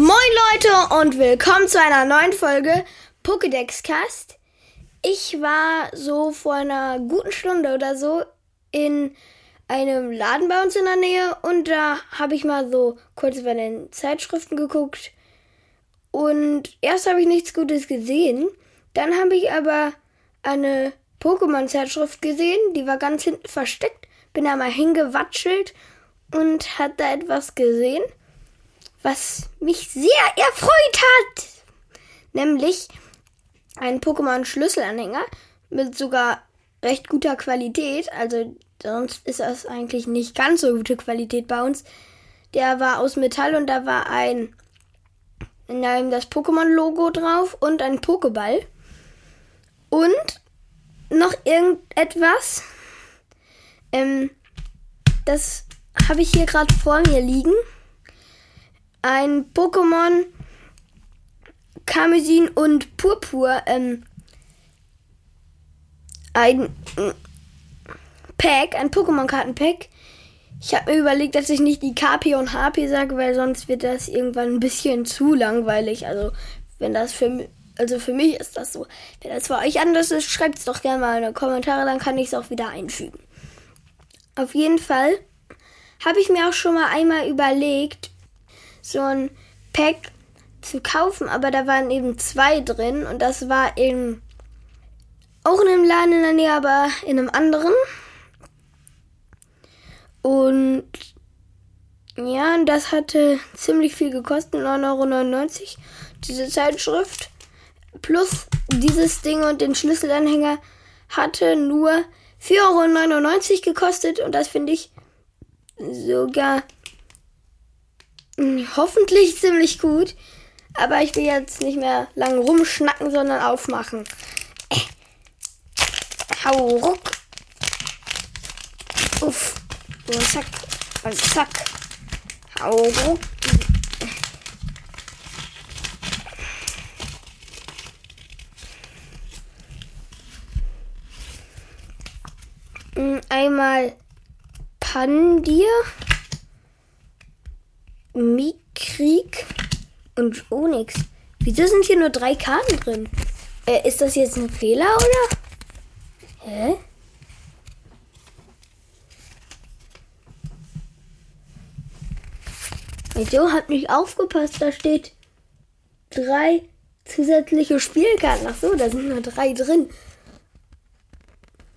Moin Leute und willkommen zu einer neuen Folge Pokédex Cast. Ich war so vor einer guten Stunde oder so in einem Laden bei uns in der Nähe und da habe ich mal so kurz bei den Zeitschriften geguckt und erst habe ich nichts Gutes gesehen, dann habe ich aber eine Pokémon-Zeitschrift gesehen, die war ganz hinten versteckt, bin da mal hingewatschelt und hat da etwas gesehen was mich sehr erfreut hat. Nämlich ein Pokémon-Schlüsselanhänger mit sogar recht guter Qualität. Also sonst ist das eigentlich nicht ganz so gute Qualität bei uns. Der war aus Metall und da war ein das Pokémon-Logo drauf und ein Pokéball. Und noch irgendetwas. Ähm, das habe ich hier gerade vor mir liegen ein Pokémon Karmesin und Purpur ähm, ein äh, Pack, ein Pokémon-Karten-Pack. Ich habe mir überlegt, dass ich nicht die KP und HP sage, weil sonst wird das irgendwann ein bisschen zu langweilig. Also, wenn das für also für mich ist das so. Wenn das für euch anders ist, schreibt es doch gerne mal in die Kommentare, dann kann ich es auch wieder einfügen. Auf jeden Fall habe ich mir auch schon mal einmal überlegt, so ein Pack zu kaufen, aber da waren eben zwei drin und das war in auch in einem Laden in der Nähe, aber in einem anderen. Und ja, das hatte ziemlich viel gekostet, 9,99 Euro. Diese Zeitschrift plus dieses Ding und den Schlüsselanhänger hatte nur 4,99 Euro gekostet und das finde ich sogar hoffentlich ziemlich gut. Aber ich will jetzt nicht mehr lang rumschnacken, sondern aufmachen. Äh. Hau ruck. Uff. Und zack. Und zack. Hau ruck. Hm, einmal Pandir. Mikrieg und Onyx. Wieso sind hier nur drei Karten drin? Äh, ist das jetzt ein Fehler oder? Hä? Wieso hat mich aufgepasst? Da steht drei zusätzliche Spielkarten. Ach so, da sind nur drei drin.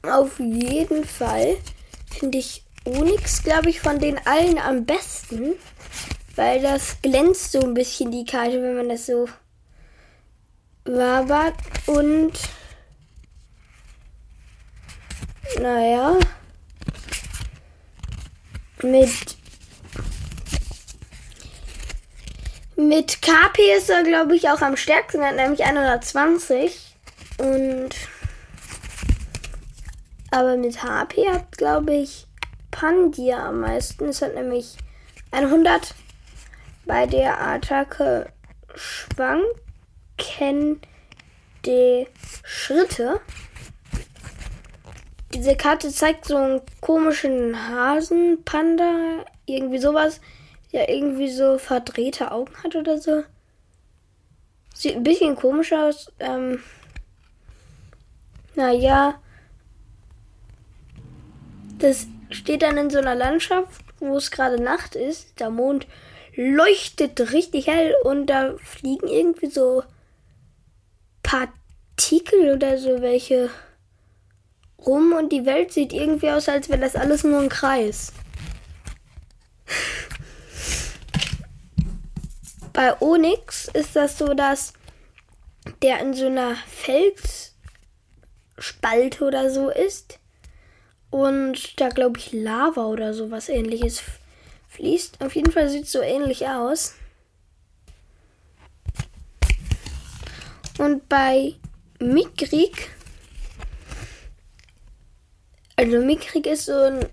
Auf jeden Fall finde ich Onyx, glaube ich, von den allen am besten. Weil das glänzt so ein bisschen die Karte, wenn man das so wabert. Und naja, mit mit KP ist er, glaube ich, auch am stärksten, hat nämlich 120. Und aber mit HP hat, glaube ich, Pandia am meisten. Es hat nämlich 100 bei der Attacke schwanken die Schritte. Diese Karte zeigt so einen komischen Hasenpanda, irgendwie sowas, der irgendwie so verdrehte Augen hat oder so. Sieht ein bisschen komisch aus. Ähm, naja, das steht dann in so einer Landschaft, wo es gerade Nacht ist. Der Mond leuchtet richtig hell und da fliegen irgendwie so Partikel oder so welche rum und die Welt sieht irgendwie aus, als wäre das alles nur ein Kreis. Bei Onyx ist das so, dass der in so einer Felsspalte oder so ist und da glaube ich Lava oder so was ähnliches fließt. Auf jeden Fall sieht es so ähnlich aus. Und bei Mikrik, also Mikrik ist so ein,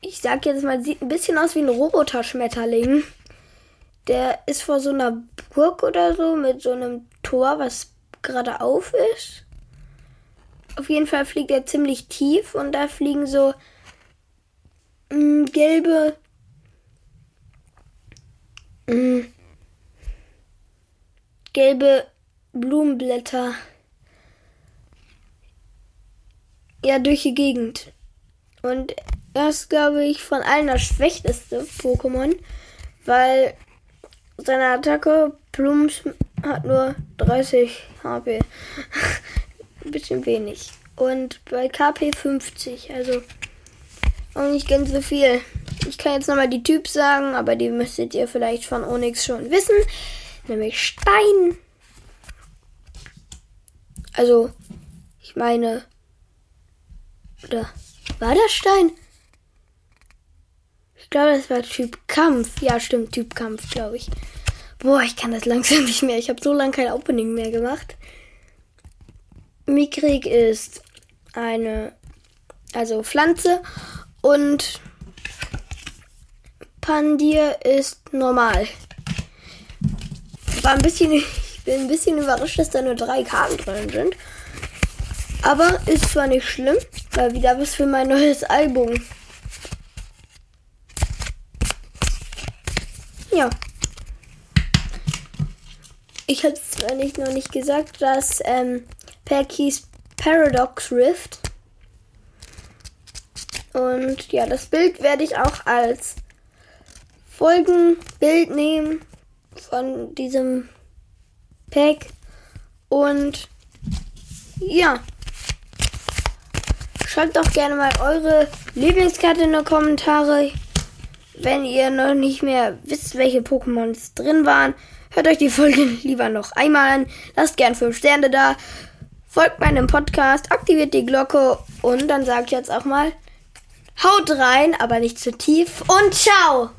ich sag jetzt mal, sieht ein bisschen aus wie ein Roboter-Schmetterling. Der ist vor so einer Burg oder so mit so einem Tor, was gerade auf ist. Auf jeden Fall fliegt er ziemlich tief und da fliegen so mm, gelbe mh, mm, gelbe Blumenblätter. Ja, durch die Gegend. Und er ist, glaube ich, von allen das schwächste Pokémon, weil seine Attacke Plums hat nur 30 HP. Ein bisschen wenig. Und bei KP 50, also auch nicht ganz so viel. Ich kann jetzt nochmal die Typs sagen, aber die müsstet ihr vielleicht von Onyx schon wissen. Nämlich Stein. Also, ich meine. Oder war das Stein? Ich glaube, das war Typ Kampf. Ja, stimmt, Typ Kampf, glaube ich. Boah, ich kann das langsam nicht mehr. Ich habe so lange kein Opening mehr gemacht. Mikrig ist eine, also Pflanze und Pandir ist normal. War ein bisschen, ich bin ein bisschen überrascht, dass da nur drei Karten drin sind. Aber ist zwar nicht schlimm, weil wieder was für mein neues Album. Ja. Ich habe zwar nicht noch nicht gesagt, dass ähm, Perkys Paradox Rift. Und ja, das Bild werde ich auch als Folgenbild nehmen von diesem Pack. Und ja. Schreibt doch gerne mal eure Lieblingskarte in die Kommentare. Wenn ihr noch nicht mehr wisst, welche Pokémons drin waren, hört euch die Folge lieber noch einmal an. Lasst gern 5 Sterne da. Folgt meinem Podcast, aktiviert die Glocke und dann sage ich jetzt auch mal, haut rein, aber nicht zu tief und ciao!